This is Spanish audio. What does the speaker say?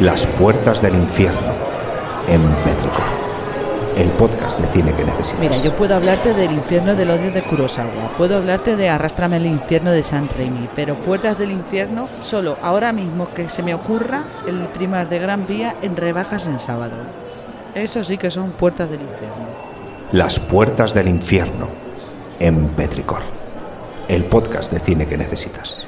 Las puertas del infierno en Petricor. El podcast de cine que necesitas. Mira, yo puedo hablarte del infierno del odio de Kurosawa, puedo hablarte de Arrástrame al infierno de San Raimi, pero Puertas del infierno, solo ahora mismo que se me ocurra el primar de Gran Vía en rebajas en sábado. Eso sí que son Puertas del infierno. Las puertas del infierno en Petricor. El podcast de cine que necesitas.